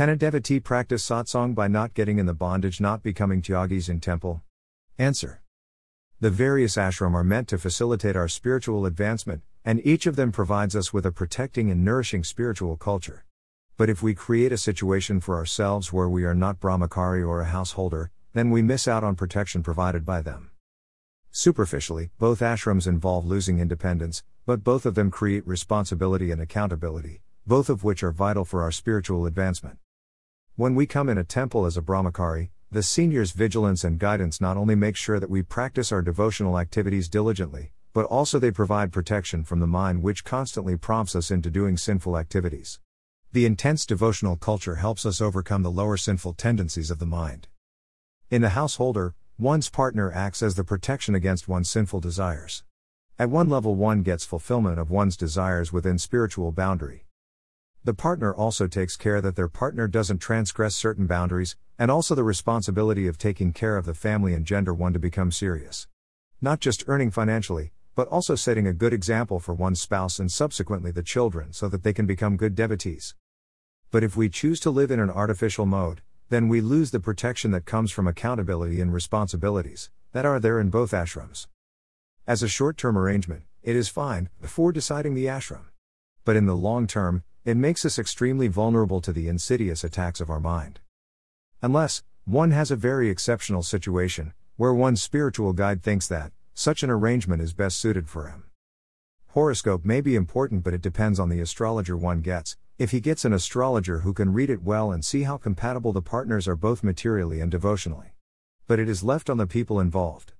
Can a devotee practice satsang by not getting in the bondage, not becoming tyagis in temple? Answer. The various ashram are meant to facilitate our spiritual advancement, and each of them provides us with a protecting and nourishing spiritual culture. But if we create a situation for ourselves where we are not brahmachari or a householder, then we miss out on protection provided by them. Superficially, both ashrams involve losing independence, but both of them create responsibility and accountability, both of which are vital for our spiritual advancement. When we come in a temple as a brahmachari, the senior's vigilance and guidance not only make sure that we practice our devotional activities diligently, but also they provide protection from the mind which constantly prompts us into doing sinful activities. The intense devotional culture helps us overcome the lower sinful tendencies of the mind. In the householder, one's partner acts as the protection against one's sinful desires. At one level, one gets fulfillment of one's desires within spiritual boundary. The partner also takes care that their partner doesn't transgress certain boundaries, and also the responsibility of taking care of the family and gender one to become serious. Not just earning financially, but also setting a good example for one's spouse and subsequently the children so that they can become good devotees. But if we choose to live in an artificial mode, then we lose the protection that comes from accountability and responsibilities that are there in both ashrams. As a short term arrangement, it is fine before deciding the ashram. But in the long term, it makes us extremely vulnerable to the insidious attacks of our mind. Unless, one has a very exceptional situation, where one's spiritual guide thinks that, such an arrangement is best suited for him. Horoscope may be important, but it depends on the astrologer one gets. If he gets an astrologer who can read it well and see how compatible the partners are both materially and devotionally. But it is left on the people involved.